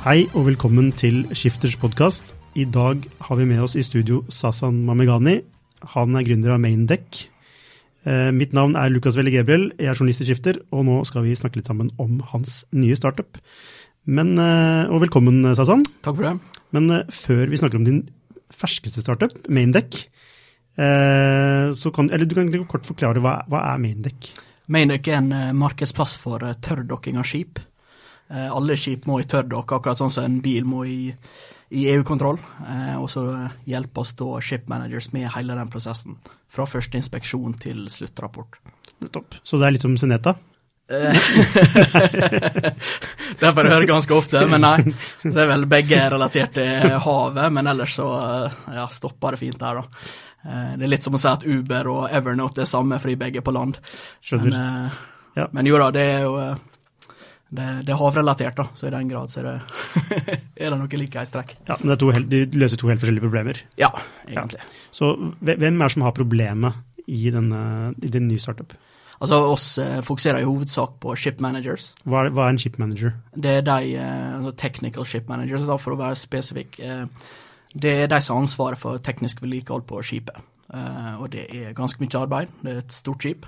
Hei og velkommen til Skifters podkast. I dag har vi med oss i studio Sasan Mamegani. Han er gründer av Maindeck. Eh, mitt navn er Lukas Velle Gebriel, jeg er journalist i Skifter, og nå skal vi snakke litt sammen om hans nye startup. Men, eh, og velkommen, Sasan. Takk for det. Men eh, før vi snakker om din ferskeste startup, Maindeck, så kan, eller du kan kort forklare hva, hva er Maindeck? Maindeck er en markedsplass for tørrdokking av skip. Alle skip må i tørrdokk, akkurat sånn som en bil må i, i EU-kontroll. Og så hjelpes da ship managers med hele den prosessen. Fra første inspeksjon til sluttrapport. Topp. Så det er litt som Seneta? det får jeg høre ganske ofte, men nei. Så er vel begge relatert til havet, men ellers så ja, stopper det fint der, da. Det er litt som å si at Uber og Evernote er samme fordi begge er på land. Skjønner. Men, ja. men jo da, det er jo det, det, er havrelatert, da, så i den grad så er det, er det noe likhetstrekk. Ja, men det helt, de løser to helt forskjellige problemer? Ja, egentlig. Ja. Så hvem er det som har problemet i, denne, i din nye startup? Altså, oss eh, fokuserer i hovedsak på ship managers. Hva er, hva er en ship manager? Det er de eh, technical ship managers, da, for å være spesifikk. Eh, det er de som har ansvaret for teknisk vedlikehold på skipet. Og det er ganske mye arbeid. Det er et stort skip.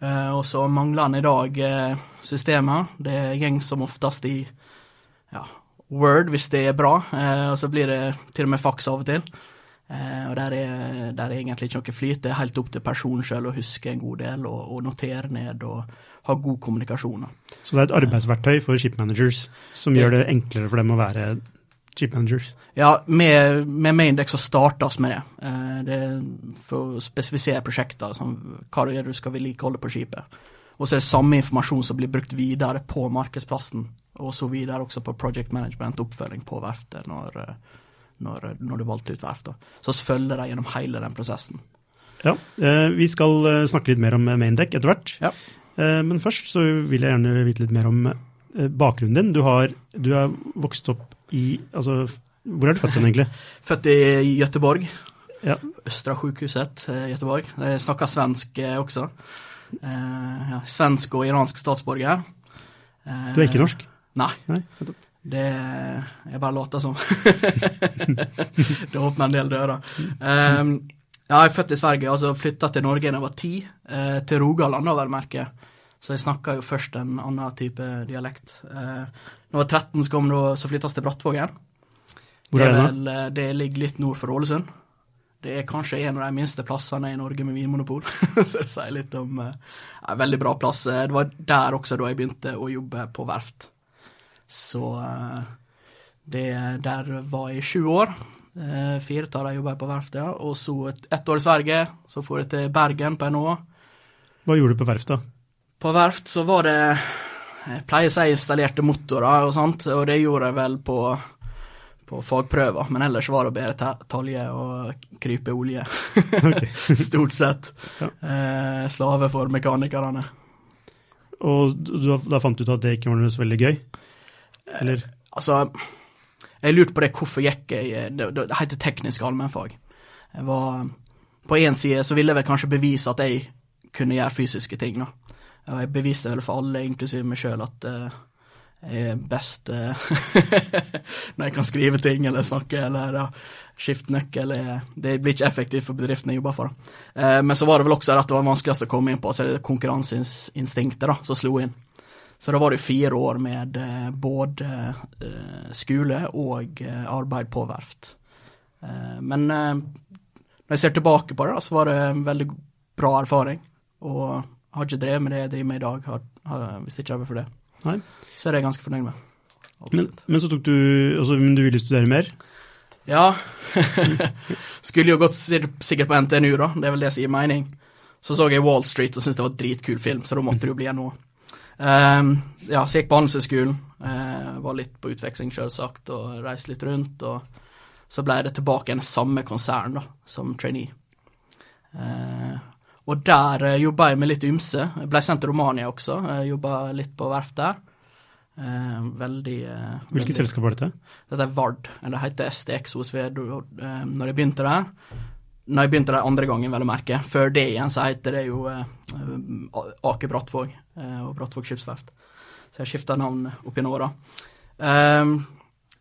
Uh, og så mangler han i dag uh, systemer. Det går som oftest i ja, Word hvis det er bra, uh, og så blir det til og med faks av og til. og der er, der er, egentlig ikke noe flyt. Det er helt opp til personen sjøl å huske en god del og, og, notere ned og ha god kommunikasjon. Så det er et arbeidsverktøy for ship managers som gjør det enklere for dem å være Chip managers? Ja, med, med Maindex så startes med det. Eh, det er for å spesifisere prosjekter, som hva det er du skal vedlikeholde på skipet. Og så er det samme informasjon som blir brukt videre på markedsplassen, og så videre også på project management, oppfølging på verftet når, når, når du valgte ut verft. Så følger de gjennom hele den prosessen. Ja, eh, vi skal eh, snakke litt mer om Maindeck etter hvert. Ja. Men først så vil jeg gjerne vite litt mer om bakgrunnen din. Du har, du har vokst opp i Altså, hvor er du født egentlig? Født i Gøteborg. Ja. Østra sjukhuset i Gøteborg. Jeg snakker svensk eh, også. Eh, ja, svensk og iransk statsborger. Du er ikke norsk? Nei. Nei. Det Jeg bare later som. det åpner en del dører. Eh, ja, jeg er født i Sverige, altså flytta til Norge da jeg var ti. til Rogaland, da, vel merke. Så jeg snakka jo først en annen type dialekt. Eh, når jeg var 13, så, kom det, så flytta til Brattvågen. Hvor er det da? Eh, det ligger litt nord for Ålesund. Det er kanskje en av de minste plassene i Norge med vinmonopol. så det sier litt om eh, en veldig bra plass. Eh, det var der også da jeg begynte å jobbe på verft. Så eh, det, der var jeg i sju år. Eh, fire av dem jobba jeg på verft, ja. Og så ett et år i Sverige. Så får jeg til Bergen på NHO. Hva gjorde du på verft, da? På verft så var det Jeg pleier å si installerte motorer og sånt, og det gjorde jeg vel på, på fagprøver. Men ellers var det bare talje og krype olje. Stort sett. Ja. Eh, slave for mekanikerne. Og du, da fant du ut at det ikke var noe så veldig gøy? Eller? Eh, altså, jeg lurte på det, hvorfor gikk jeg Det, det heter teknisk allmennfag. Jeg var På én side så ville jeg vel kanskje bevise at jeg kunne gjøre fysiske ting, da. Og jeg beviste vel for alle, inklusiv meg sjøl, at uh, jeg er best uh, når jeg kan skrive ting eller snakke eller ja, skifte nøkkel. Det blir ikke effektivt for bedriften jeg jobber for. Uh, men så var det vel også at det var vanskeligst å komme inn på, så er det konkurranseinstinktet da, som slo inn. Så da var det fire år med eh, både eh, skole og eh, arbeid på verft. Eh, men eh, når jeg ser tilbake på det, da, så var det en veldig bra erfaring. Og har ikke drevet med det jeg driver med i dag, har, har, hvis det ikke hadde vært for det. Nei. Så er det jeg ganske fornøyd med. Men, men så tok du altså, Men du ville studere mer? Ja. Skulle jo gått sikkert på NTNU, da. Det er vel det som gir mening. Så så jeg Wall Street og syntes det var en dritkul film, så da måtte det jo bli en nå. Um, ja, så jeg gikk på Handelshøyskolen. Uh, var litt på utveksling, selvsagt, og reiste litt rundt. Og så ble det tilbake igjen samme konsern, da, som trainee. Uh, og der uh, jobba jeg med litt ymse. Jeg ble sendt til Romania også. Uh, jobba litt på verft der. Uh, veldig uh, Hvilket selskap var dette? dette er Vard, eller det heter STX hos Ved, uh, når jeg begynte der. Når jeg begynte der andre gangen, vel å merke. Før det igjen så heter det jo Ake Brattvåg og Brattvåg skipsverft. Så jeg skifta navn opp gjennom åra. Ehm,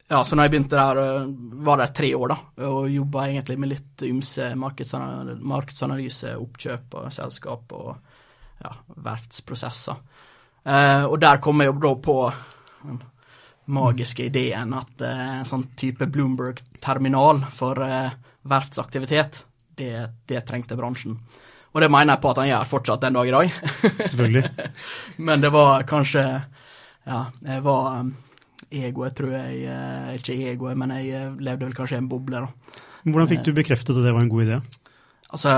ja, så når jeg begynte der, eh, var der tre år, da, og jobba egentlig med litt ymse markedsanalyse, oppkjøp og selskap og ja, verftsprosesser. Eh, og der kom jeg jo da på den magiske ideen at eh, en sånn type Bloomberg-terminal for eh, verftsaktivitet, det, det trengte bransjen. Og det mener jeg på at han gjør fortsatt den dag i dag. Selvfølgelig. Men det var kanskje Ja, jeg var um, egoet, tror jeg. eh, Ikke egoet, men jeg eh, levde vel kanskje i en boble, da. Hvordan fikk du bekreftet at det var en god idé? Altså,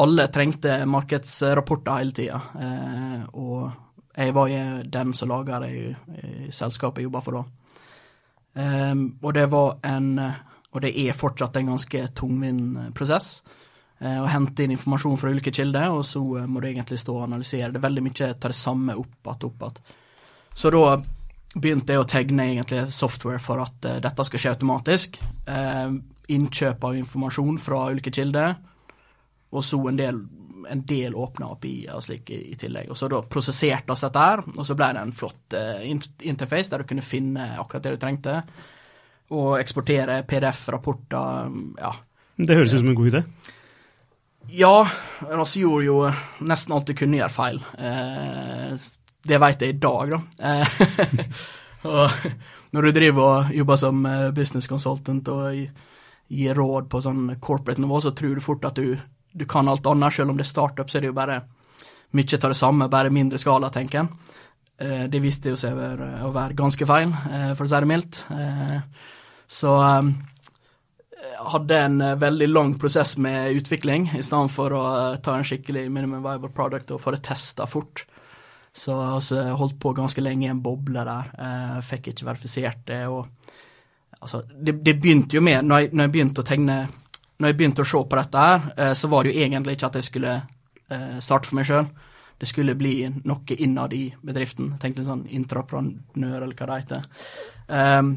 alle trengte markedsrapporter hele tida, eh, og jeg var jo den som laga det i, i selskapet jeg jobba for da. Ehm, og det var en Og det er fortsatt en ganske tungvint prosess. og hente inn informasjon fra ulike kilder, og så eh, må du egentlig stå og analysere. Det er veldig mye av det samme opp igjen opp att. Så da begynte jeg å tegne egentlig software for at uh, dette skal skje automatisk. Uh, innkjøp av informasjon fra ulike kilder, og så en del, en del åpna API-er og slik i, i tillegg. Og så da prosesserte oss dette her, og så ble det en flott uh, interface der du kunne finne akkurat det du trengte, og eksportere PDF-rapporter, ja. Det høres ut som en god idé. Ja, vi gjorde jo nesten alt du kunne gjøre feil. Eh, det vet jeg i dag, da. Eh, og når du driver og jobber som eh, business consultant og gir råd på sånn corporate nivå, så tror du fort at du, du kan alt annet. Selv om det er startup, så er det jo bare mye av det samme, bare mindre skala, tenker en. Eh, det viste jo seg å være, ganske feil, for å si det mildt. Så jeg hadde en veldig lang prosess med utvikling, i stedet for å ta en skikkelig minimum viable product og få det testa fort. Så altså, jeg holdt på ganske lenge i en boble der. Eh, fikk ikke verifisert det. og altså, det, det begynte jo med, når jeg, når jeg begynte å tegne Når jeg begynte å se på dette her, eh, så var det jo egentlig ikke at jeg skulle eh, starte for meg sjøl. Det skulle bli noe innad i bedriften. Jeg tenkte en sånn intraprenør, eller hva det heter. Um,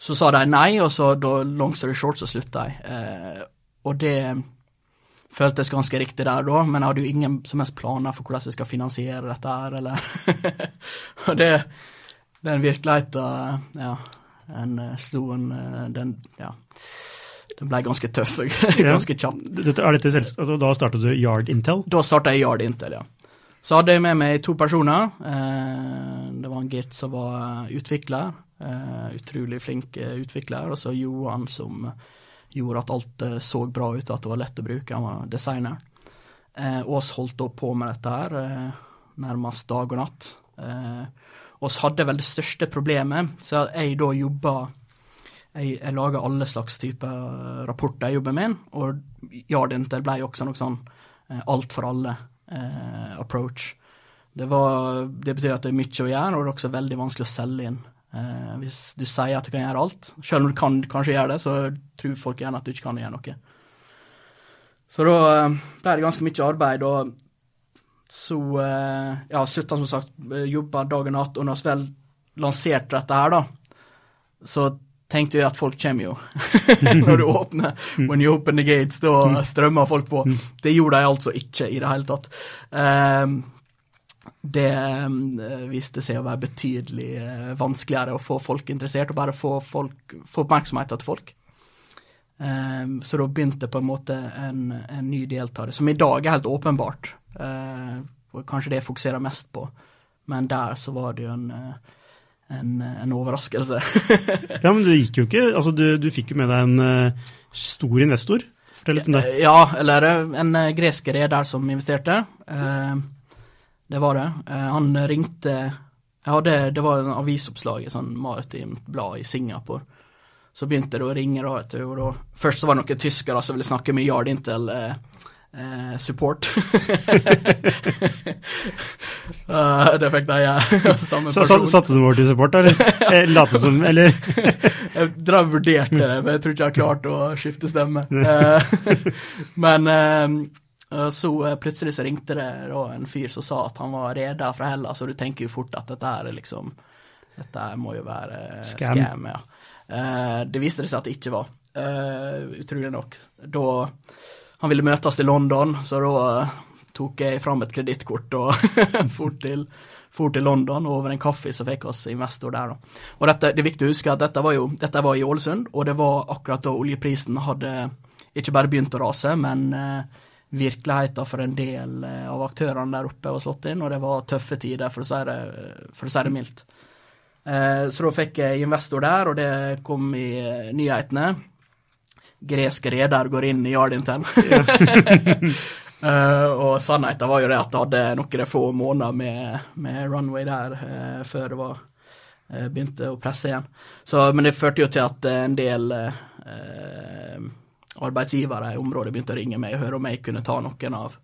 så sa de nei, og så da long story short så slutta jeg. Eh, og det føltes ganske riktig der da, men jeg hadde jo ingen som helst planer for hvordan jeg skal finansiere dette her, eller Og det den virkeligheten, ja, en eh, slo en eh, Den, ja. Den ble ganske tøff, ganske kjapt. Dette, er dette selv, altså, da startet du Yard Intel. Da starta jeg Yard Intel, ja. Så hadde jeg med meg to personer. Eh, det var en Gert som var utvikler, utrolig flink utvikler, og så Johan som gjorde at alt eh, så bra ut, at det var lett å bruke. Han var designer. Eh, oss holdt da på med dette her, eh, nærmest dag og natt. Eh, hadde vel det største problemet, så jeg da jobba jeg, jeg lager alle slags typer rapporter jeg jobber med, og Yard Intel ble også noe sånn eh, alt for alle eh. Det, det betyr at det er mye å gjøre, og det er også veldig vanskelig å selge inn. Eh, hvis du sier at du kan gjøre alt, selv om du kan kanskje gjøre det, så tror folk gjerne at du ikke kan gjøre noe. Så da eh, ble det ganske mye arbeid, og så eh, ja, slutta som sagt eh, jobba dag og natt, og når vi vel lanserte dette her, da, så tenkte vi at folk kommer jo. når du åpner When you open the gates, da strømmer folk på. Det gjorde de altså ikke i det hele tatt. Ehm, det eh, viste seg å være betydelig eh, vanskeligere å få folk interessert, og bare få, folk, få oppmerksomhet til folk. Ehm, så da begynte på en måte en, en ny deltaker, som i dag er helt åpenbart. eh, og kanskje det jeg fokuserer mest på. men der så var det jo en, en, en overraskelse. ja, men det gikk jo ikke Altså, du, du fikk jo med deg en stor investor. Fortell litt om det. Ja, eller en gresk reder som investerte. Det var det. Han ringte hadde, Det var en avisoppslag i sånn maritimt blad i Singapore. Så begynte det å ringe, da, du. Og da, først så var det noen tyskere som ville snakke med Yard Intel eh, eh, support. uh, det fikk de ja. samme person. Så, satte du over til support, eller? Eh, late som, eller? jeg drev vurderte det, men jeg tror ikke jeg har klart å skifte stemme. men så plutselig så ringte det en fyr som sa at han var reder fra Hellas, og du tenker jo fort at dette her er liksom Dette må jo være scam. scam ja. det viste det seg at det ikke var, utrolig nok. Da han ville møtes i London, så da tok jeg fram et kredittkort og for, til, for til London. Og over en kaffe så fikk oss investor der, da. Og dette, det er viktig å huske at dette var jo dette var i Ålesund, og det var akkurat da oljeprisen hadde ikke bare begynt å rase, men uh, virkeligheten for en del uh, av aktørene der oppe var slått inn, og det var tøffe tider, for å si det, for å si det mildt. Så da fikk jeg investor der, og det kom i nyhetene gresk reder går inn i Yardington. uh, og sannheten var jo det at det hadde noen få måneder med, med runway der før det var begynte å presse igjen. Så, men det førte jo til at en del arbeidsgivere i området begynte å ringe meg og høre om jeg kunne ta noen av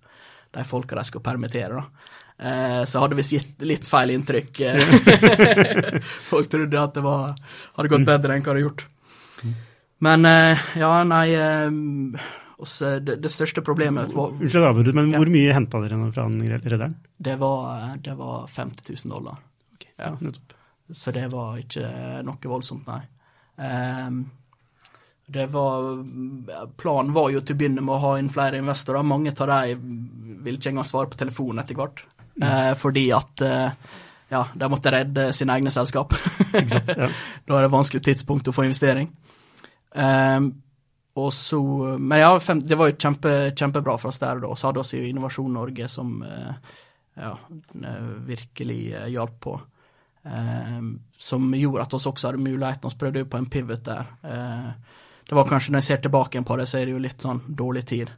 de folka de skulle permittere. da. så hadde vi gitt litt feil inntrykk. Folk trodde at det var, hadde gått bedre enn hva det hadde gjort. Men eh, ja, nei eh, også, det, det, største problemet var Unnskyld men ja. hvor mye henta dere fra redderen? Det var, det var 50 000 dollar. Okay. Ja. Så det var ikke noe voldsomt, nei. Um, var Planen var jo til å begynne med å ha inn flere investorer. Mange av de ville ikke engang svare på telefonen etter hvert. Mm. Uh, fordi at eh, ja, de måtte redde sine egne selskap. Exakt, ja. da er det vanskelig tidspunkt å få investering. Eh, og så, men ja, fem, det var jo kjempe, kjempebra for oss der og da. Så hadde vi jo Innovasjon Norge som uh, ja, virkelig uh, hjalp på. Som gjorde at vi også hadde muligheten. Vi prøvde jo på en pivot der. Det var kanskje, når jeg ser tilbake på det, så er det jo litt sånn dårlig tid.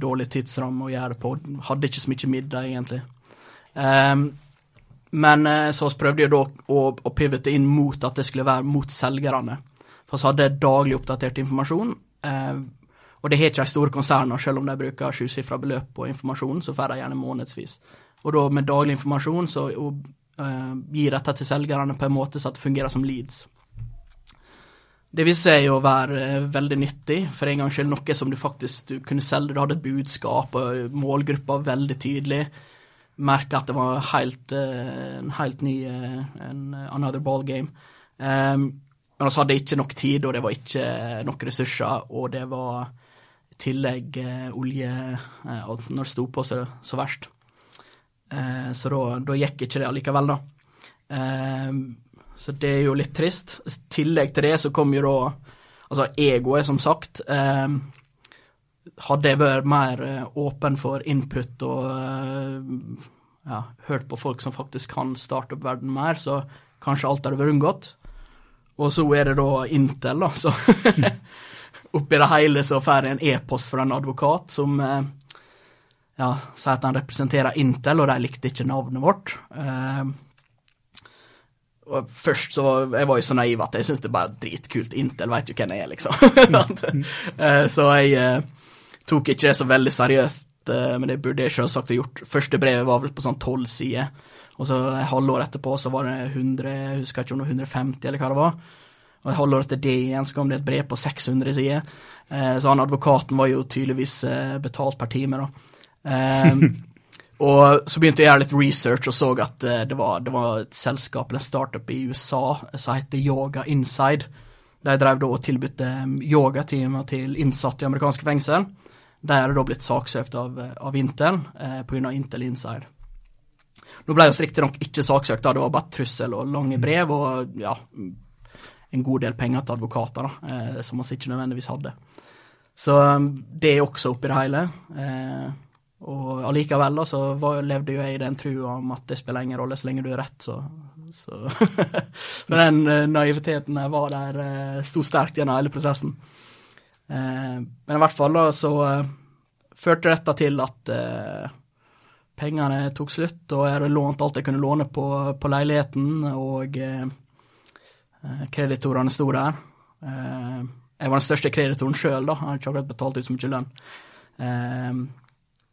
dårlig tidsramme å gjøre det på. Hadde ikke så mye middag, egentlig. men så prøvde jo da å, å pivote inn mot at det skulle være mot selgerne. For så hadde daglig oppdatert informasjon. Eh, og det har ikke de store konsernene, selv om de bruker sjusifra beløp på informasjon, så får de gjerne månedsvis. Og da med daglig informasjon så og, uh, gir dette til selgerne på en måte så at det fungerer som leads. Det viser seg å være uh, veldig nyttig, for en gangs skyld noe som du faktisk du kunne selge. Du hadde et budskap, og målgruppa veldig tydelig. Merka at det var helt, uh, en helt ny en another ball game. Um, men vi hadde ikke nok tid, og det var ikke nok ressurser, og det var i tillegg eh, olje og når det sto på så, så verst. Uh, så da, da, gikk ikke det allikevel, da. Eh, så det er jo litt trist. I tillegg til det så kom jo da Altså, egoet, som sagt. Eh, hadde jeg vært mer eh, åpen for input og ja, hørt på folk som faktisk kan starte opp verden mer, så kanskje alt hadde vært unngått. Og så er det da Intel, da, så Oppi det hele så får jeg en e-post fra en advokat som eh, ja, sier at han representerer Intel, og de likte ikke navnet vårt. Eh, og først så Jeg var jo så naiv at jeg syntes det bare er dritkult. Intel veit jo hvem jeg er, liksom. eh, så jeg eh, tok ikke det så veldig seriøst, eh, men det burde jeg selvsagt ha gjort. Første brevet var vel på sånn tolv sider. Og så et halvår etterpå så var det 100, jeg husker ikke om det var 150 eller hva det var. Og et halvår etter det igjen så kom det et brev på 600 sider. Så han advokaten var jo tydeligvis betalt per time, da. Eh, og så begynte jeg å gjøre litt research og så at eh, det var, det, var, et selskap, eller startup i USA som heter Yoga Inside. De drev da og tilbudte eh, yogatimer til innsatte i amerikanske fengsel. De er da blitt saksøkt av, av Intel eh, pga. Intel Inside. Nå ble vi riktignok ikke saksøkt, da det var bare trussel og lange mm. brev og ja, en god del penger til advokater, da, eh, som vi ikke nødvendigvis hadde. Så um, det er også oppi det hele. Eh, og allikevel da, så var, levde jo jeg i den trua om at det spiller ingen rolle så lenge du er rett, så Så, så den uh, naiviteten var der, uh, sto sterkt gjennom hele prosessen. Uh, men i hvert fall da så førte dette til at pengene tok slutt, og jeg hadde lånt alt jeg kunne låne på, på leiligheten, og kreditorene sto der. jeg var den største kreditoren sjøl, da, jeg hadde ikke akkurat betalt ut så mye lønn.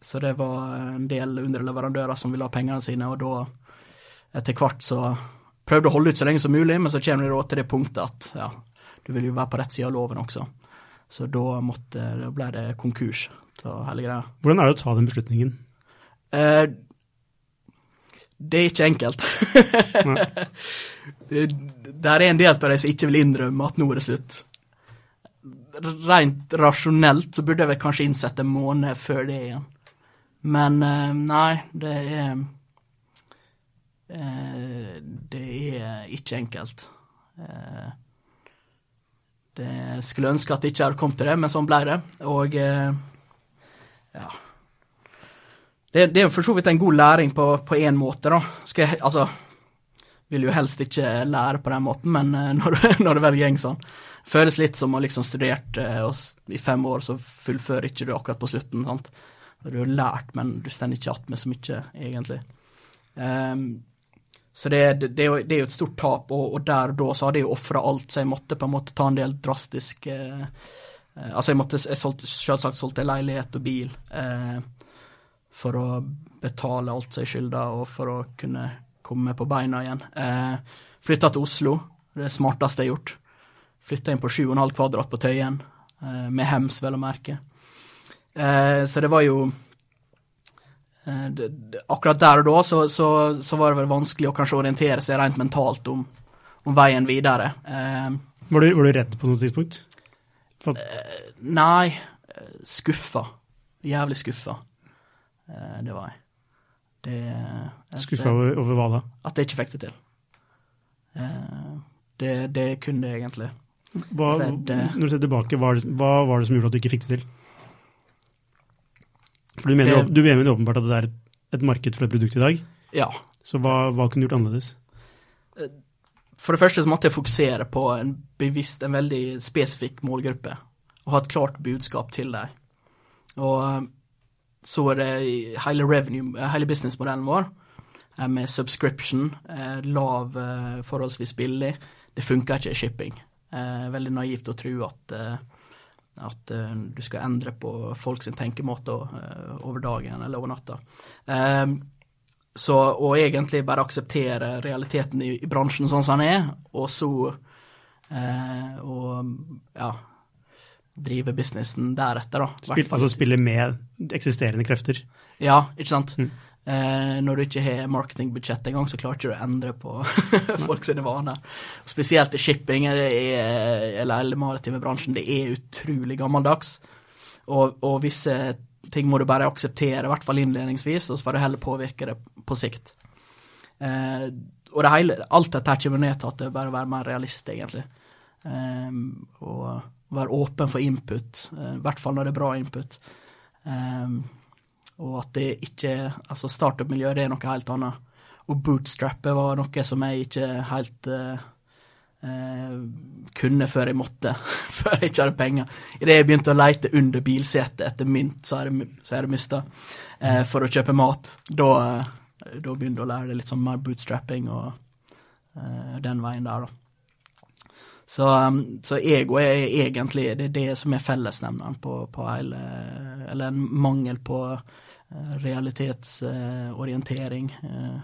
Så det var en del underleverandører som ville ha pengene sine, og da etter hvert så prøvde å holde ut så lenge som mulig, men så kommer det til det punktet at ja, du vil jo være på rett side av loven også. Så da, måtte, da ble det konkurs av hele greia. Hvordan er det å ta den beslutningen? Eh, det er ikke enkelt. det er en del av de som ikke vil innrømme at nå er det slutt. Rent rasjonelt så burde jeg vel kanskje innsette en måned før det igjen. Men eh, nei, det er Eh, det er ikke enkelt. Eh, det skulle ønske at det ikke hadde kommet til det, men sånn ble det. Og ja Det, det er for så vidt en god læring på én måte, da. Skal jeg, altså vil jo helst ikke lære på den måten, men når, når det vel går sånn. Føles litt som å liksom studert i fem år, så fullfører ikke du akkurat på slutten. sant? Du har lært, men du står ikke igjen med så mye, egentlig. Um, så det, det, det, er jo, et stort tap, og, og der og da så hadde jeg jo ofra alt, så jeg måtte på en måte ta en del drastiske eh, eh, Altså, jeg måtte jeg solgte, selvsagt solgte leilighet og bil eh, for å betale alt jeg skylda, og for å kunne komme på beina igjen. Eh, Flytta til Oslo, det smarteste jeg har gjort. Flytta inn på 7,5 kvadrat på Tøyen, eh, med hems, vel å merke. Eh, så det var jo Eh, akkurat der og da så, så, så, var det vel vanskelig å kanskje orientere seg rent mentalt om, om veien videre. Eh, var, du, var, du, redd på noe tidspunkt? For... Eh, nei, skuffa. Jævlig skuffa. det var jeg. Det, skuffa over, over, hva da? At jeg ikke fikk det til. det, det kunne jeg egentlig. Hva, når du ser tilbake, hva, hva var det som gjorde at du ikke fikk det til? For du mener, du mener åpenbart at det er et marked for et produkt i dag? Ja. Så hva, hva kunne du gjort annerledes? Eh, for det første så måtte jeg fokusere på en bevisst, en veldig spesifikk målgruppe. Og ha et klart budskap til dem. Og eh, så er det hele revenue, eh, hele businessmodellen vår med subscription, lav, forholdsvis billig. Det funker ikke i shipping. Veldig naivt å tro at at uh, du skal endre på folks tenkemåte uh, over dagen eller over natta. Um, så å egentlig bare akseptere realiteten i, i, bransjen sånn som den er, og så uh, og ja drive businessen deretter, da. Spill, altså spille med eksisterende krefter? Ja, ikke sant. Mm. Eh, når du ikke har marketingbudsjett engang, så klarer du ikke å endre på folk sine vaner. Spesielt i shipping er, eller den maritime bransjen, det er utrolig gammeldags. Og, og, visse ting må du bare akseptere, i hvert fall innledningsvis, og så får du heller påvirke det på sikt. Eh, og det hele, alt dette kommer ned til at det bare være mer realist, egentlig. Eh, og være åpen for input, eh, i hvert fall når det er bra input. Um, og at det ikke Altså, startup-miljøet er noe helt annet. Og bootstrappet var noe som jeg ikke helt uh, uh, kunne før jeg måtte. før jeg ikke hadde penger. Idet jeg begynte å leite under bilsetet etter mynt, så så er mista, uh, for å kjøpe mat. Da, da begynte jeg å lære litt sånn mer bootstrapping og den veien der, da. Så, um, så ego er egentlig det, er det som er fellesnevneren på, på hele Eller en mangel på Eh, realitetsorientering eh,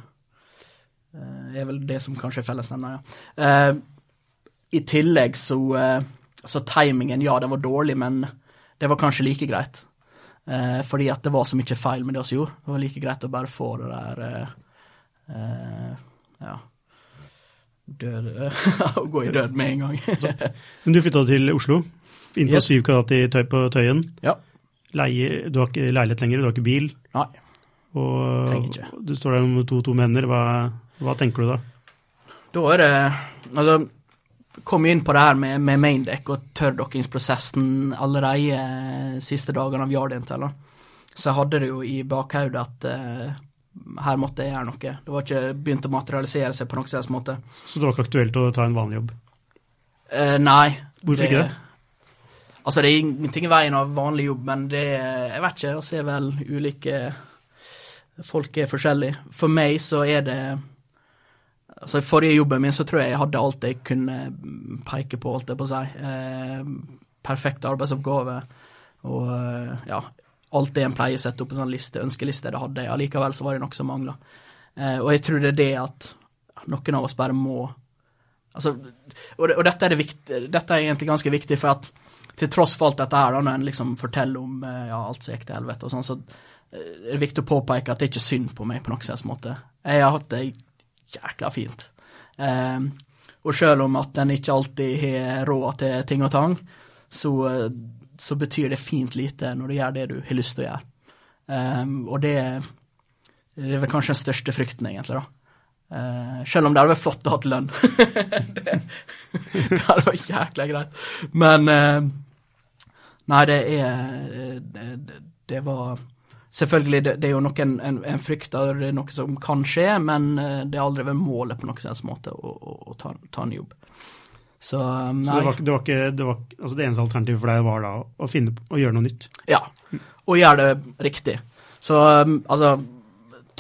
eh, er vel det som kanskje er fellesnevner, ja. I tillegg så Så timingen, ja, den var dårlig, men det var kanskje like greit. fordi at det var så mye feil med det vi gjorde. Det var like greit å bare få det der Ja død Å gå i død med en gang. men du flytta til Oslo? Inn på yes. syv kvadrat på Tøyen? Ja leie, du har ikke leilighet lenger, du har ikke bil. Nei. Og ikke. du står der med to tomme hender. Hva, hva, tenker du da? Da er det Altså, kom inn på det her med, med maindeck og tørrdokkingsprosessen allerede siste dagene av Yardintel. så jeg hadde det jo i bakhodet at uh, her måtte jeg gjøre noe. Det var ikke begynt å materialisere seg på noen slags måte. Så det var ikke aktuelt å ta en vanlig jobb? Uh, nei. Hvorfor det, ikke det? Altså, det er ingenting i veien av vanlig jobb, men det Jeg vet ikke, vi er vel ulike Folk er forskjellige. For meg så er det Altså, I forrige jobben min så tror jeg jeg hadde alt jeg kunne peke på, holdt jeg på å si. Eh, perfekt arbeidsoppgave. Og eh, ja, alt det en pleier å sette opp en sånn liste, ønskeliste, det hadde jeg. Allikevel så var det noe som mangla. Eh, og jeg tror det er det at noen av oss bare må Altså, og, og dette, er viktig, dette, er egentlig ganske viktig, for at til tross for alt dette her, når en liksom forteller om eh, ja, alt som gikk til helvete og sånn, så eh, er det viktig å påpeke at det er ikke synd på meg på noen slags måte. Jeg har hatt det jækla fint. Eh, og selv om at en ikke alltid har råd til ting og tang, så, så, betyr det fint lite når du gjør det du har lyst til å gjøre. Eh, og det, det er vel kanskje den største frykten, egentlig, da. Uh, selv om det hadde vært flott å ha lønn. det, det hadde vært jækla greit. Men uh, Nei, det er det, det, var Selvfølgelig, det, det er jo nok en, en frykter, det er noe som kan skje, men uh, det er aldri vært målet på noen helst måte å, å, å ta, ta, en jobb. Så, nei. Så det, var, det, var ikke, det, var, altså det eneste alternativet for deg var da å, finne, å gjøre noe nytt? Ja, og gjøre det riktig. Så um, altså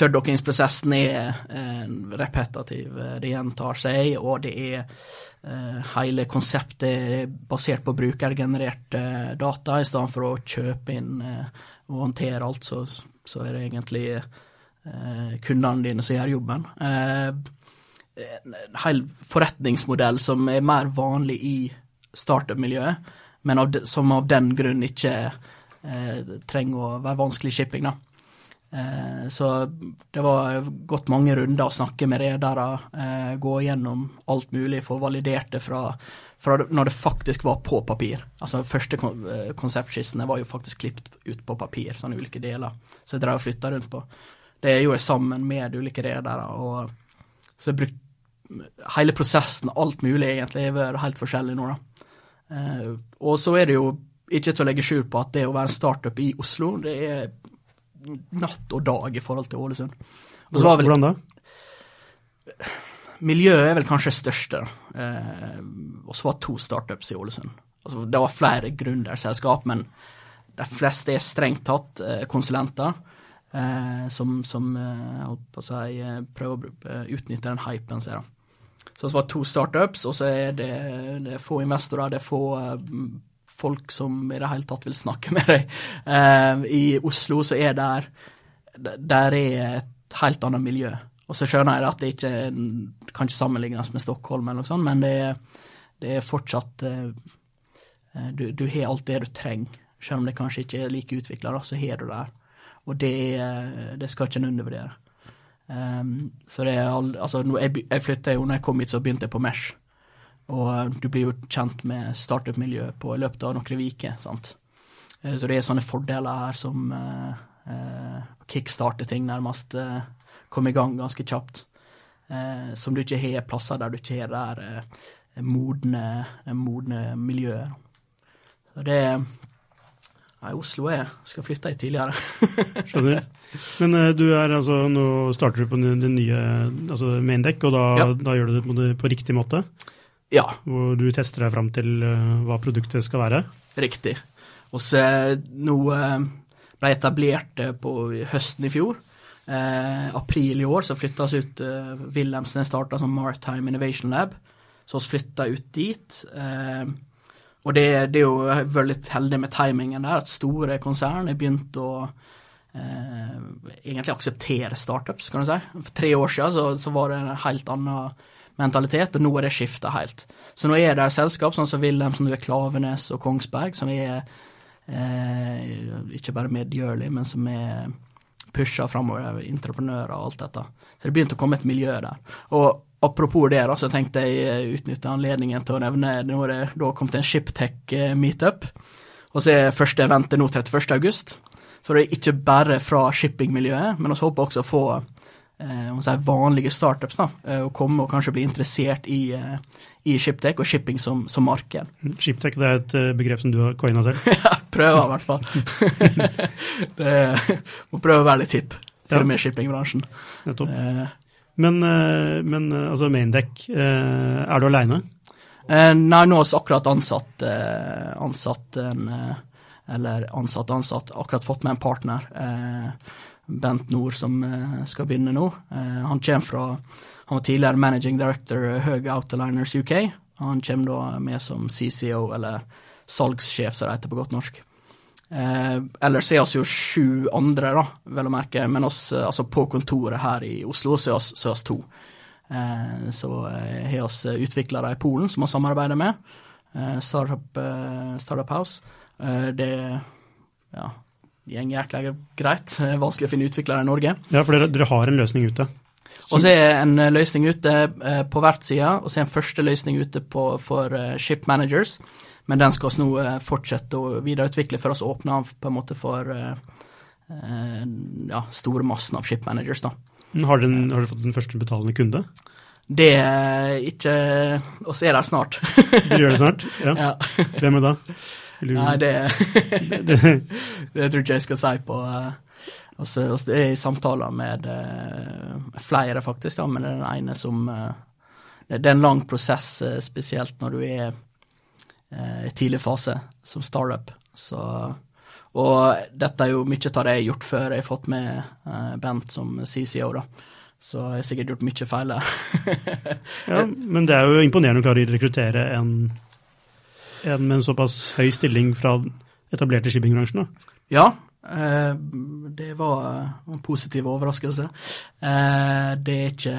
Tørrdokkingsprosessen er eh, repetativ, eh, det gjentar seg, og det er eh, hele konseptet er basert på brukergenererte data, i stedet for å kjøpe inn og håndtere alt, så, så er det egentlig kundene dine som gjør jobben. En hel forretningsmodell som er mer vanlig i startup-miljøet, men av som av den grunn ikke trenger å være vanskelig shipping. da. Eh, så det var gått mange runder å snakke med redere, eh, gå gjennom alt mulig, få validert det fra, fra når det faktisk var på papir. Altså første eh, konseptskissene var jo faktisk klippet ut på papir, sånne ulike deler. Så jeg drev og flytta rundt på. Det gjorde jeg sammen med ulike redere. og Så jeg brukte hele prosessen, alt mulig egentlig, har vært helt forskjellig nå, da. Og så er det jo ikke til å legge skjul på at det å være en startup i Oslo, det er natt og dag i forhold til Ålesund. Vel, Hvordan da? Miljøet er vel kanskje det største. Eh, og så var to startups i Ålesund. Altså, det var flere gründerselskap, men de fleste er strengt tatt eh, konsulenter. Eh, som, som eh, holdt på å si, eh, prøver å utnytte den hypen. Så det var to startups, og så er det, det er få investorer, det er få folk som i det hele tatt vil snakke med deg. Eh, I Oslo så er der der er et helt annet miljø. Og så skjønner jeg at det ikke kan ikke sammenlignes med Stockholm, eller noe sånt, men det er, det er fortsatt uh, du, du, har alt det du trenger. Selv om det kanskje ikke er like utvikla, så har du det. Og det, det skal ikke en undervurdere. Um, så det er all, altså, jeg, jeg flytta jo, når jeg kom hit, så begynte jeg på Mesh. Og eh, du blir jo kjent med startup-miljøet på i løpet av noen uker. sant? Eh, så det er sånne fordeler her som eh, kickstarter ting nærmest, eh, komme i gang ganske kjapt. Eh, som du ikke har plasser der du ikke har det der eh, modne, modne miljøet. Så det Nei, Oslo er Skal flytte hit tidligere. Skjønner. Men uh, du er altså Nå starter du på det nye altså Maindekk, og da, ja. da gjør du det på, på riktig måte? Ja. Hvor du tester deg fram til uh, hva produktet skal være? Riktig. Og så nå uh, ble etablert uh, på høsten i fjor. Eh, april i år så flytta vi ut eh, Wilhelmsen starta som Maritime Innovation Lab. Så vi flytta ut dit. og det, det, er jo vært litt heldig med timingen der, at store konsern har begynt å egentlig akseptere startups, kan du si. For tre år siden så, så var det en helt annen mentalitet, og nå er det skifta helt. Så nå er det selskap sånn som Wilhelmsen, Klavenes og Kongsberg, som er eh, ikke bare medgjørlig, men som er pusha framover, entreprenører og alt dette. Så det begynte å komme et miljø der. Og apropos det, da, så tenkte jeg eh, utnytte anledningen til å nevne nå er det da kommet en Shiptech eh. Og så er første eventet nå 31. august. Så det er ikke bare fra shippingmiljøet, men vi håper også å få eh, vanlige startups da, å komme og kanskje bli interessert i, i ShipTech og shipping som, som marked. ShipTech det er et begrep som du har coina selv? ja, prøver i hvert fall. det må prøve å være litt hipp, til og med shippingbransjen. Nettopp. Men, men altså Maindeck, er du aleine? nei, nå har vi akkurat ansatt, ansatt en eller ansatt ansatt, akkurat fått med en partner. Eh, Bent Nord som eh, skal begynne nå. Eh, han kommer fra Han var tidligere managing director Høg Outliners UK. Han kommer da med som CCO, eller salgssjef, som det heter på godt norsk. Eh, ellers er vi jo sju andre, da, vel å merke. Men oss, altså på kontoret her i Oslo så er oss to. Eh, så har vi utviklere i Polen som vi samarbeider med. Eh, Startup, Startup House. Eh, det ja, går jækla greit. Det er vanskelig å finne utviklere i Norge. Ja, for dere, dere har en løsning ute? Og så er en eh, løsning ute på på verftssida, og så er en første løsning ute på, for ship managers. Men den skal vi nå fortsette å videreutvikle før vi åpner av på en måte for ja, store massen av ship managers. da. Har dere, har dere fått den første betalende kunde? Det er ikke oss er der snart. Dere gjør det snart? Ja. ja. Hvem er det da? Nei, det, det, det, tror ikke jeg skal si på eh, Det er i samtaler med uh, flere, faktisk, da, men det er den ene som uh, Det er en lang prosess, uh, spesielt når du er i tidlig fase som startup. Så, og dette er jo mye av det jeg har gjort før jeg har fått med Bent som CCO, da. Så jeg har sikkert gjort mye feil der. ja, men det er jo imponerende å klare å rekruttere en en med en såpass høy stilling fra etablerte shippingbransjen? da? Ja, eh, det var en positiv overraskelse. Eh, det er ikke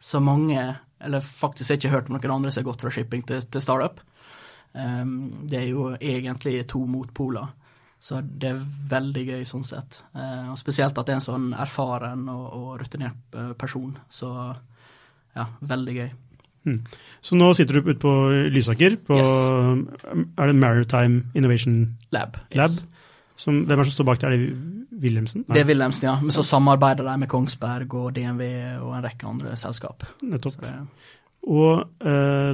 så mange, eller faktisk har jeg ikke hørt om noen andre som har gått fra shipping til, til startup. Eh, det er jo egentlig to motpoler. Så det er veldig gøy sånn sett. og spesielt at det er en sånn erfaren og, og rutinert person. Så ja, veldig gøy. Mm. Så nå sitter du ute på Lysaker, på yes. er det Maritime Innovation Lab. Lab yes. som, hvem er det som står bak der? Er det Wilhelmsen? Nei. Det er Wilhelmsen, ja. Men så samarbeider de med Kongsberg og DNV og en rekke andre selskap. Nettopp. Det, og uh,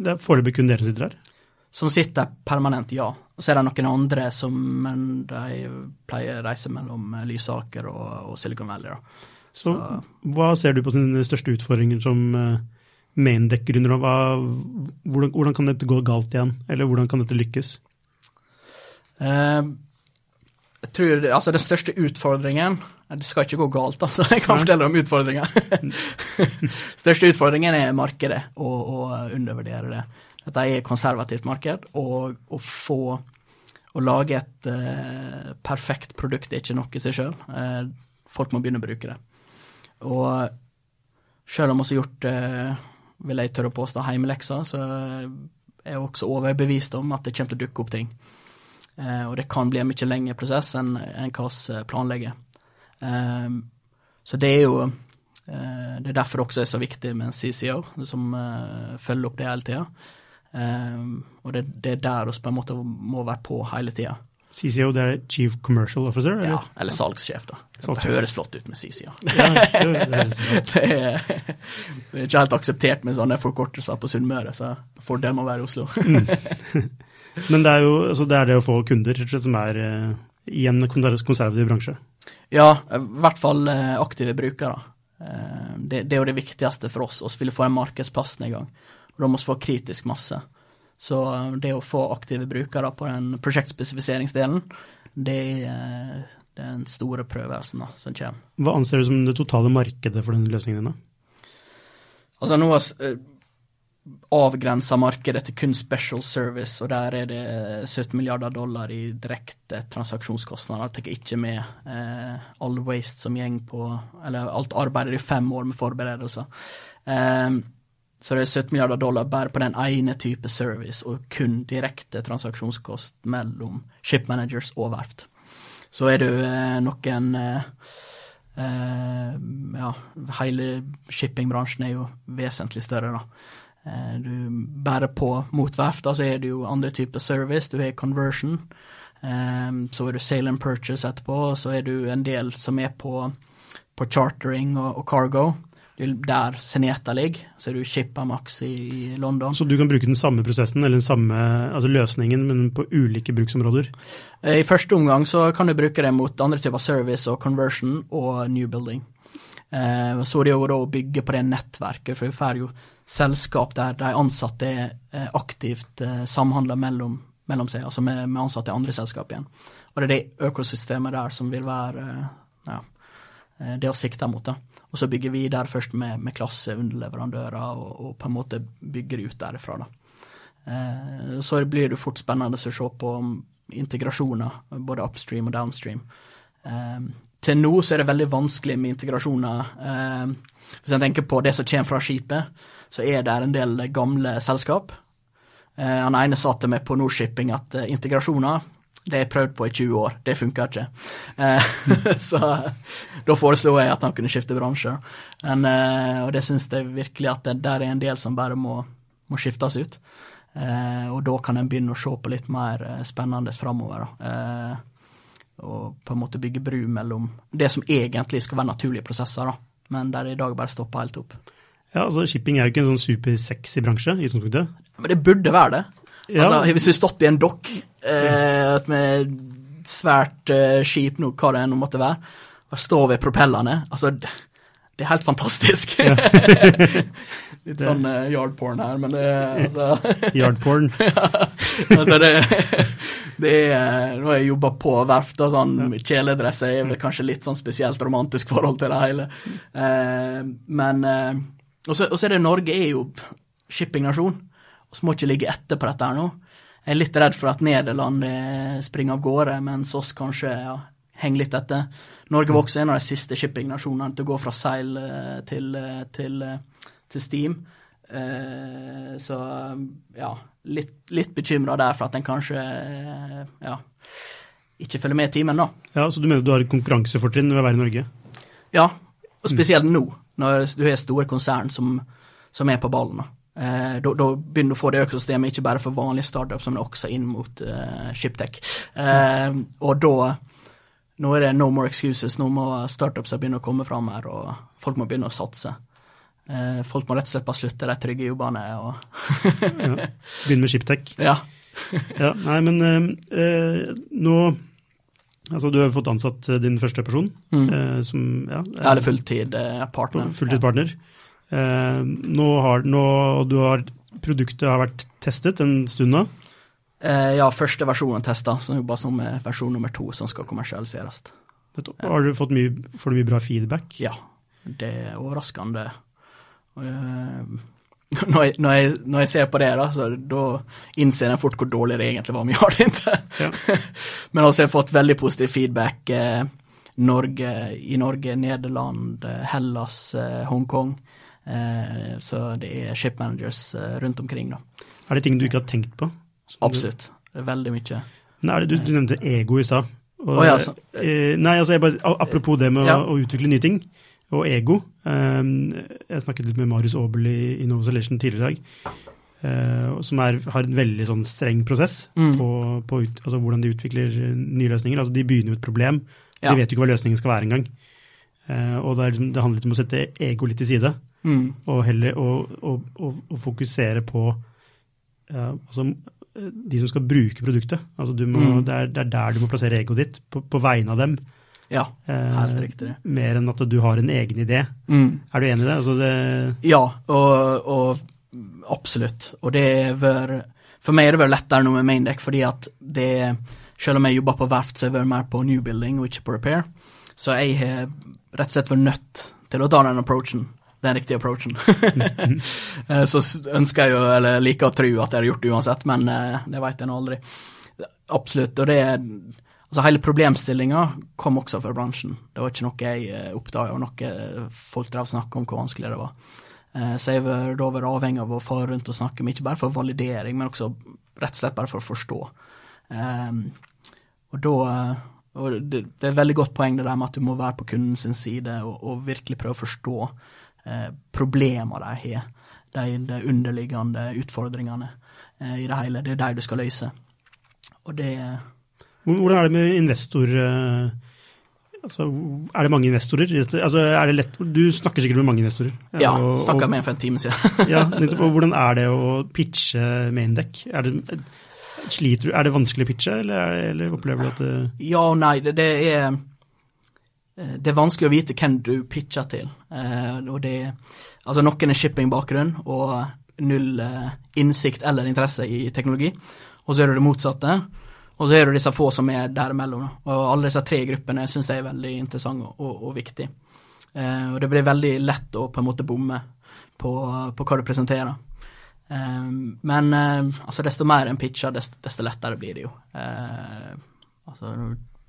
det er foreløpig kun dere som sitter her? Som sitter permanent, ja. Og så er det noen andre som de pleier å reise mellom Lysaker og, og Silicon Valley. Så, så hva ser du på sine største utfordringer som uh, maindeck-gründer? Hvordan, hvordan, kan dette gå galt igjen, eller hvordan kan dette lykkes? Uh, jeg tror altså Den største utfordringen Det skal ikke gå galt, altså. Jeg kan fortelle om utfordringer. største utfordringen er markedet, og å undervurdere det. Dette er et konservativt marked, og å få å lage et uh, perfekt produkt er ikke nok i seg sjøl. Uh, folk må begynne å bruke det. Og selv om vi har gjort eh, vil jeg tørre å påstå, heimeleksa, så er jeg også overbevist om at det kommer til å dukke opp ting. Eh, og det kan bli en mye lengre prosess enn en hva vi eh, planlegger. Eh, så det er jo Det er derfor også er så viktig med en CCO som følger opp det hele tida. og det, det, er der vi på en måte må være på hele tida. CCO det er Chief Commercial Officer? Eller? Ja, eller salgssjef, da. Salgssjef. Det høres flott ut med CCO. Ja, det, det, er, det, er ikke helt akseptert med sånne forkortelser på Sunnmøre, så fordelen må være i Oslo. mm. Men det er jo altså det, er det å få kunder som er uh, i en konservativ bransje? Ja, i hvert fall uh, aktive brukere. Det, det, er jo det viktigste for oss. Vi vil få en markedsplass i gang. Da må vi få kritisk masse. Så um, det å få aktive brukere på den prosjektspesifiseringsdelen, det er den store prøvelsen som kommer. Hva anser du som det totale markedet for denne løsningen? din, da? Altså nå har uh, avgrensa markedet til kun special service, og der er det 17 milliarder dollar i direkte transaksjonskostnader. Jeg tar ikke med eh, all waste som gjeng på Eller alt arbeidet i fem år med forberedelser. Eh, så det er 17 milliarder dollar bare på den ene type service, og kun direkte transaksjonskost mellom ship managers og verft. Så er det eh, noen eh, eh, Ja, hele shippingbransjen er jo vesentlig større, da. Du Bare på mot verft, så er det jo andre typer service. Du har conversion. Så er du sale and purchase etterpå, og så er du en del som er på på chartering og, og cargo. Er der Seneta ligger. Så er du Shipamax i, i London. Så du kan bruke den samme prosessen, eller den samme altså løsningen, men på ulike bruksområder? I første omgang så kan du bruke det mot andre typer service og conversion og new building. Eh, så det er jo da å bygge på det nettverket, for vi får jo selskap der de ansatte er eh, aktivt samhandla mellom, mellom, seg, altså med, med, ansatte i andre selskap igjen. Og det er det økosystemet der som vil være ja, det å sikte mot. da. Og så bygger vi der først med, med klasse underleverandører, og, og, på en måte bygger ut derifra. da. så blir det fort spennende å se på integrasjoner, både upstream og downstream til nå så er det veldig vanskelig med integrasjoner. Eh, hvis jeg tenker på det som kommer fra skipet, så er det en del gamle selskap. Eh, han ene sa til meg på Nordshipping at eh, integrasjoner det har jeg prøvd på i 20 år, det funker ikke. Eh, så da foreslo jeg at han kunne skifte bransje. Men, eh, og det syns jeg virkelig at det der er en del som bare må, må skiftes ut. Eh, og da kan en begynne å se på litt mer spennende framover. Da og på en måte bygge bru mellom det som egentlig skal være naturlige prosesser, da, men der det i dag bare stopper helt opp. Ja, altså Shipping er jo ikke en sånn supersexy bransje i utgangspunktet. Men det burde være det. Ja. Altså, Hvis vi stått i en dokk eh, med svært eh, skip, nå, hva det enn måtte være, og står ved propellene altså, det er helt fantastisk. Ja. Litt sånn uh, yardporn her, men det altså, Yardporn. ja, altså det, det er Nå har jeg jobba på verft, og sånn ja. kjeledress er vel kanskje litt sånn spesielt romantisk forhold til det hele. Uh, men uh, Og så er det Norge er jo shippingnasjon, så må ikke ligge etter på dette her nå. Jeg er litt redd for at Nederland springer av gårde, mens oss kanskje ja, henger litt etter. Norge var også en av de siste shippingnasjonene til å gå fra seil til, til til Steam. Eh, så ja, litt, litt bekymra der for at en kanskje eh, ja, ikke følger med i timen, da. Ja, Så du mener du har et konkurransefortrinn ved å være i Norge? Ja, og spesielt mm. nå, når du har store konsern som, som er på ballen. Eh, da, da, begynner du å få det økosystemet ikke bare for vanlige startups, men også inn mot eh, Shiptech. Eh, og da nå er det no more excuses, nå må startups begynne å komme fram her, og folk må begynne å satse. Eh, folk må rett og slett bare slutte de trygge jobbene og ja, Begynne med Shiptech. Ja. ja. Nei, men uh, nå Altså, du har fått ansatt din første person mm. som Ja, Eller fulltid er fulltid partner. Fulltidspartner. Uh, nå har nå, du har Produktet har vært testet en stund nå? ja, første versjon er testa, så jobbes nå med versjon nummer to som skal kommersialiseres. Har du fått mye, får du mye bra feedback? Ja, det er overraskende Eh, når jeg, når, jeg, når jeg, ser på det, da, så da innser jeg fort hvor dårlig det egentlig var om vi har det ikke. Ja. Men også har jeg fått veldig positiv feedback. Eh, Norge, I Norge, Nederland, eh, Hellas, eh, Hongkong. Eh, så det er ship managers eh, rundt omkring. da. Er det ting du ikke har tenkt på? Absolutt. Det er veldig mye. Nei, du, du nevnte ego i stad. Oh, ja, altså. nei, altså, bare, apropos det med ja. å, å utvikle nye ting og ego. Jeg snakket litt med Marius Aabel i Nova Solution tidligere i dag. Uh, som er, har en veldig sånn streng prosess mm. på, på ut, altså hvordan de utvikler nye løsninger. Altså De begynner jo et problem, ja. de vet jo ikke hva løsningen skal være engang. Uh, og det, er, liksom, det, handler litt om å sette ego litt til side, mm. og heller å, fokusere på uh, altså, de som skal bruke produktet. Altså må, mm. det, er, det, er, der du må plassere egoet ditt, på, på vegne av dem. Ja, helt eh, riktig. mer enn at du har en egen idé. Mm. Er du enig i det? Altså det ja, og, og, absolutt. Og det er For meg er det vært lettere nå med Maindeck, fordi at det Selv om jeg jobber på verft, så har jeg vært mer på new building og ikke på repair. Så jeg har rett og slett vært nødt til å ta den approachen den riktige approachen. Eh, så ønsker jeg jo, eller liker å tro at jeg har gjort det uansett, men eh, det vet jeg nå aldri. Absolutt. Og det Altså Hele problemstillinga kom også fra bransjen. Det var ikke noe jeg eh, oppdaga, og noe folk drev snakka om hvor vanskelig det var. Så jeg var da vært avhengig av å få rundt og snakke om ikke bare for validering, men også rett og slett bare for å forstå. Og da og det, det, er et veldig godt poeng det der med at du må være på kundens side og, og, virkelig prøve å forstå eh, problemene de har, de, de, underliggende utfordringene eh, i det hele. Det er de du skal løse. Og det hvordan er det med investor, uh, altså, Er det mange investorer? Altså, er det lett, du snakker sikkert med mange investorer? Ja, og, snakka med en for en time siden. ja, og Hvordan er det å pitche maindeck? Er det, sliter, er det vanskelig å pitche, eller, er det, eller opplever du at det Ja og nei. Det, det, er eh, det er vanskelig å vite hvem du pitcher til. Eh, det, altså Noen er shipping-bakgrunn og null eh, innsikt eller interesse i teknologi. Og så er det det motsatte. Og så er det disse få som er derimellom. Og alle disse tre gruppene syns jeg er veldig interessante og, og, og viktige. Eh, og det blir veldig lett å på en måte bomme på, på hva du presenterer. Eh, men eh, altså desto mer en pitcher, desto, desto, lettere blir det jo. Eh, altså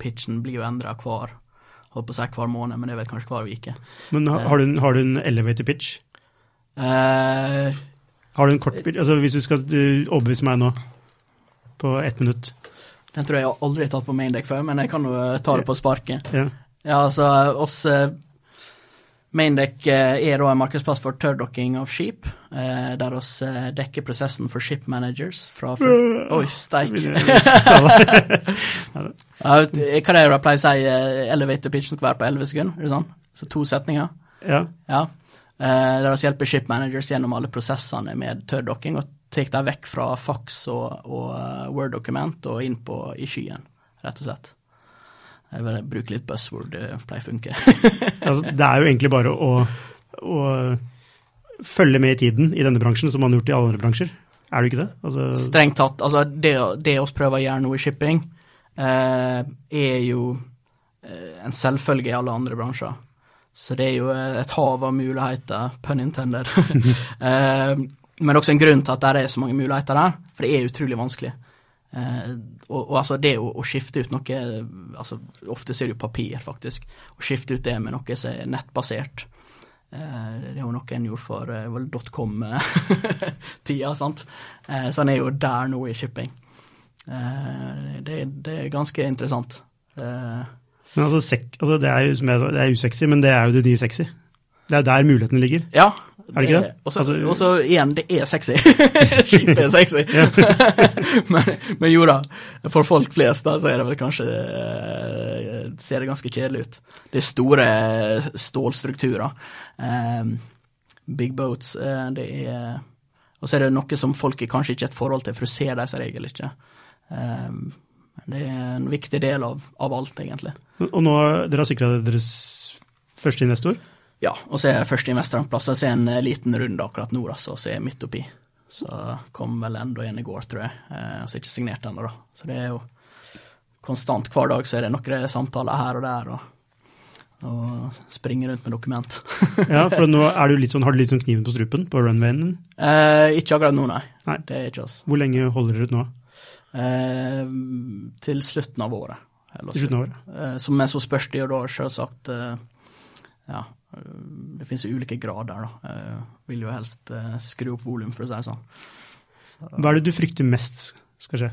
pitchen blir jo endra hver holdt på å si hver måned, men det er vel kanskje hver uke. Men har, har, du, en, har du en elevator pitch? Uh, har du en kort pitch? Altså hvis du skal overbevise meg nå på ett minutt? Den tror jeg jeg aldri har tatt på maindeck før, men jeg kan jo eh, ta det på sparket. Ja. ja, altså oss eh, Maindeck eh, er da en markedsplass for turdocking av skip, der oss dekker prosessen for ship managers fra Oi, steik. hva er det jeg pleier å si elevator pitchen skal være på 11 sekunder? Er det sånn? Så to setninger? Ja. ja. Der oss hjelper ship managers gjennom alle prosessene med turdocking, og tar dem vekk fra fax og, og Word-dokument og inn på i skyen, rett og slett. Jeg vil bruke litt buzzword, det pleier å funke. altså, det er jo egentlig bare å, å, følge med i tiden i denne bransjen, som man har gjort i alle andre bransjer. Er det ikke det? Altså... Strengt tatt. Altså, det, det oss prøver å gjøre nå i shipping, eh, er jo eh, en selvfølge i alle andre bransjer. Så det er jo et hav av muligheter, pun intended. eh, men også en grunn til at det er så mange muligheter der, for det er utrolig vanskelig. Eh, og, og, altså det å, å, skifte ut noe altså Ofte så er det jo papir, faktisk. Å skifte ut det med noe som er nettbasert. Eh, det er jo noe en gjorde for eh, vel dotcom-tida, sant. Eh, så en er jo der nå i shipping. Eh, det, det, er ganske interessant. Eh, men altså, sek, altså det, er jo, det er usexy, men det er jo det nye sexy. Det er jo der mulighetene ligger. Ja. Er det ikke det? Og så altså, igjen, det er sexy. Skip er sexy. men, men, jo da, for folk flest da, så er det vel kanskje uh, Ser det ganske kjedelig ut. Det er store stålstrukturer. Um, big boats. Det er Og så er det noe som folk kanskje ikke har et forhold til, for du ser dem som regel ikke. Um, det er en viktig del av, av alt, egentlig. Og nå, dere har sikra deres første investor? Ja, og så er første investorplass. Så er en eh, liten runde akkurat nå, så er jeg midt oppi. Så kom vel enda en i går, tror jeg. Eh, så ikke signert ennå, da. Så det er jo konstant. Hver dag så er det noen samtaler her og der, og, og springer rundt med dokument. ja, for nå er du litt sånn, har du litt sånn kniven på strupen på runwayen din? Eh, ikke akkurat nå, nei. nei. Det er ikke oss. Hvor lenge holder dere ut nå? Eh, til slutten av året. Til slutten av året? Eh, som, men så spørs det jo da selvsagt eh, ja, det finnes jo ulike grader, da. Jeg vil jo helst eh, skru opp volum, for å si det sånn. Så, Hva er det du frykter mest skal skje?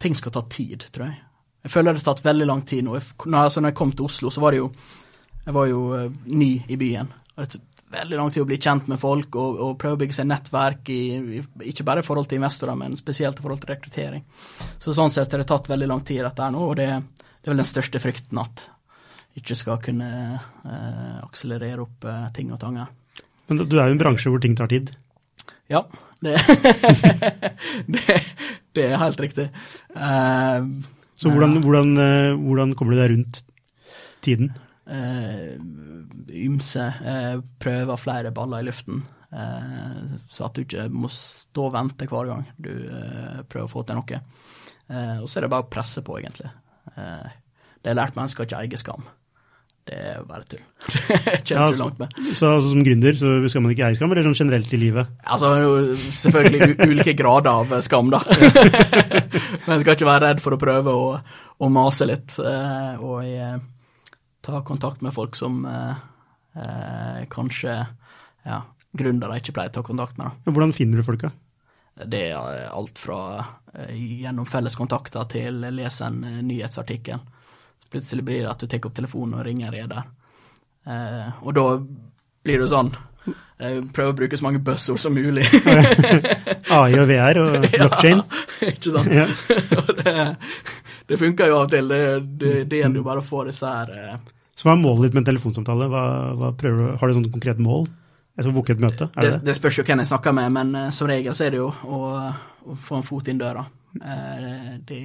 Ting skal ta tid, tror jeg. Jeg føler det har tatt veldig lang tid nå. Når, altså, når jeg kom til Oslo, så var det jo Jeg var jo uh, ny i byen. Det har tatt veldig lang tid å bli kjent med folk og, og prøve å bygge seg nettverk, i, i, ikke bare i forhold til investorer, men spesielt i forhold til rekruttering. Så sånn sett har det tatt veldig lang tid, dette her nå, og det, det er vel den største frykten at ikke skal kunne eh, akselerere opp eh, ting og tanger. Men du er jo i en bransje hvor ting tar tid? Ja, det, det, det er helt riktig. Uh, Så hvordan, hvordan, uh, hvordan, kommer du deg rundt tiden? Uh, ymse. prøver flere baller i luften. så at du ikke må stå og vente hver gang du prøver å få til noe. og så er det bare å presse på, egentlig. det har lært meg at en skal ikke eie skam det er bare tull. det ja, altså, langt med. Så altså, som gründer så skal man ikke eie skam, eller sånn generelt i livet? Altså, selvfølgelig ulike grader av skam, da. Men skal ikke være redd for å prøve å, å mase litt, eh, og jeg, eh, ta kontakt med folk som eh, eh kanskje ja, gründere ikke pleier å ta kontakt med. Da. Hvordan finner du folka? Det er alt fra gjennom felles kontakter til lese en nyhetsartikkel Plutselig blir det at du tar opp telefonen og ringer reder. Eh, og da blir det sånn eh, Prøv å bruke så mange buzzord som mulig. AI og VR og blockchain. Ja, ikke sant. Ja. det, det funker jo av og til. Det, det, det gjelder jo bare å få disse her eh, Så hva er målet ditt med en telefonsamtale? Hva, hva du, har du et sånt konkret mål? Jeg skal booke et møte, er det, det det? spørs jo hvem jeg snakker med, men eh, som regel så er det jo å, å få en fot inn døra. Eh, det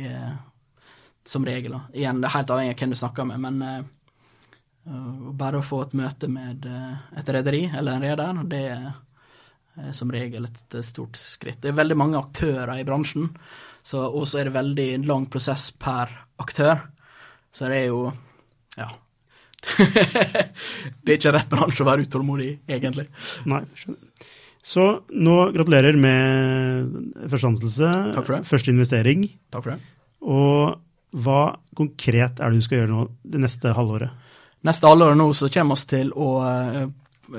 som regel. da. Igjen, det er helt avhengig av hvem du snakker med, men uh, bare å få et møte med eh, et rederi eller en reder, det er eh, som regel et, et stort skritt. Det er veldig mange aktører i bransjen, og så er det veldig lang prosess per aktør. Så det er jo ja. det er ikke rett bransje å være utålmodig i, egentlig. Nei, skjønner. Så nå gratulerer med første ansettelse, Takk for det. første investering. Takk for det. Og hva konkret er det du skal gjøre nå det neste halvåret? Neste halvår nå så kommer vi til å eh,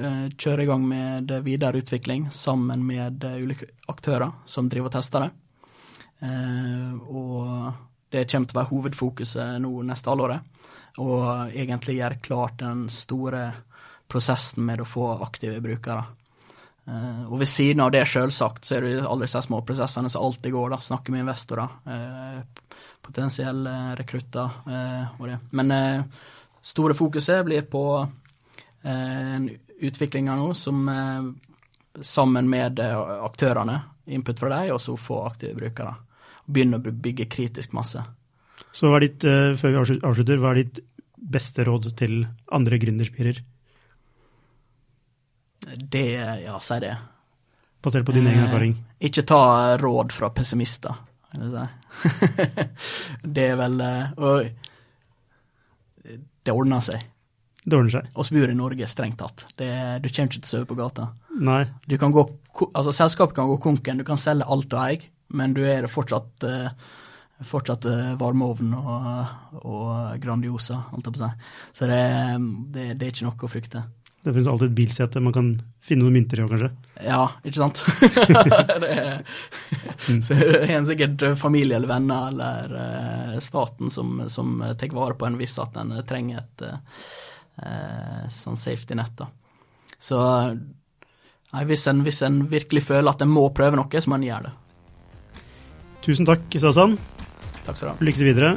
eh, kjøre i gang med videre utvikling sammen med eh, ulike aktører som driver og tester det. Og det kommer til å være hovedfokuset nå neste halvåret. Og egentlig gjøre klart den store prosessen med å få aktive brukere. Eh, og ved siden av det, selvsagt, så er det alle disse små prosessene som alltid går. da, Snakke med investorer, eh, potensielle rekrutter eh, og det. Men store fokuset blir på eh, utviklinga nå som sammen med aktørene, input fra dem, og så få aktive brukere. Begynne å bygge kritisk masse. Så hva er ditt, før vi avslutter, hva er ditt beste råd til andre gründerspirer, Det, ja, si det. basert på din egen Eh, erfaring? Ikke ta råd fra pessimister, vil jeg si. det er vel eh, Og det ordner seg. Det ordner seg. oss bor i Norge, strengt tatt. Det, du kommer ikke til å sove på gata. Nei. Du kan gå, altså Selskapet kan gå konken, du kan selge alt du eier, men du er fortsatt, eh, fortsatt varmeovn og, og Grandiosa, holdt jeg på å si. Så det, det, det er ikke noe å frykte. Det finnes alltid et bilsete man kan finne noen mynter i òg, kanskje. Ja, ikke sant? det er, så er en sikkert familie eller venner eller eh, staten som, som tar vare på en hvis at en trenger et eh, sånn safety net. da. Så nei, hvis, en, hvis en virkelig føler at en må prøve noe, så må en gjøre det. Tusen takk, Sasan. Takk skal du ha. Lykke til videre.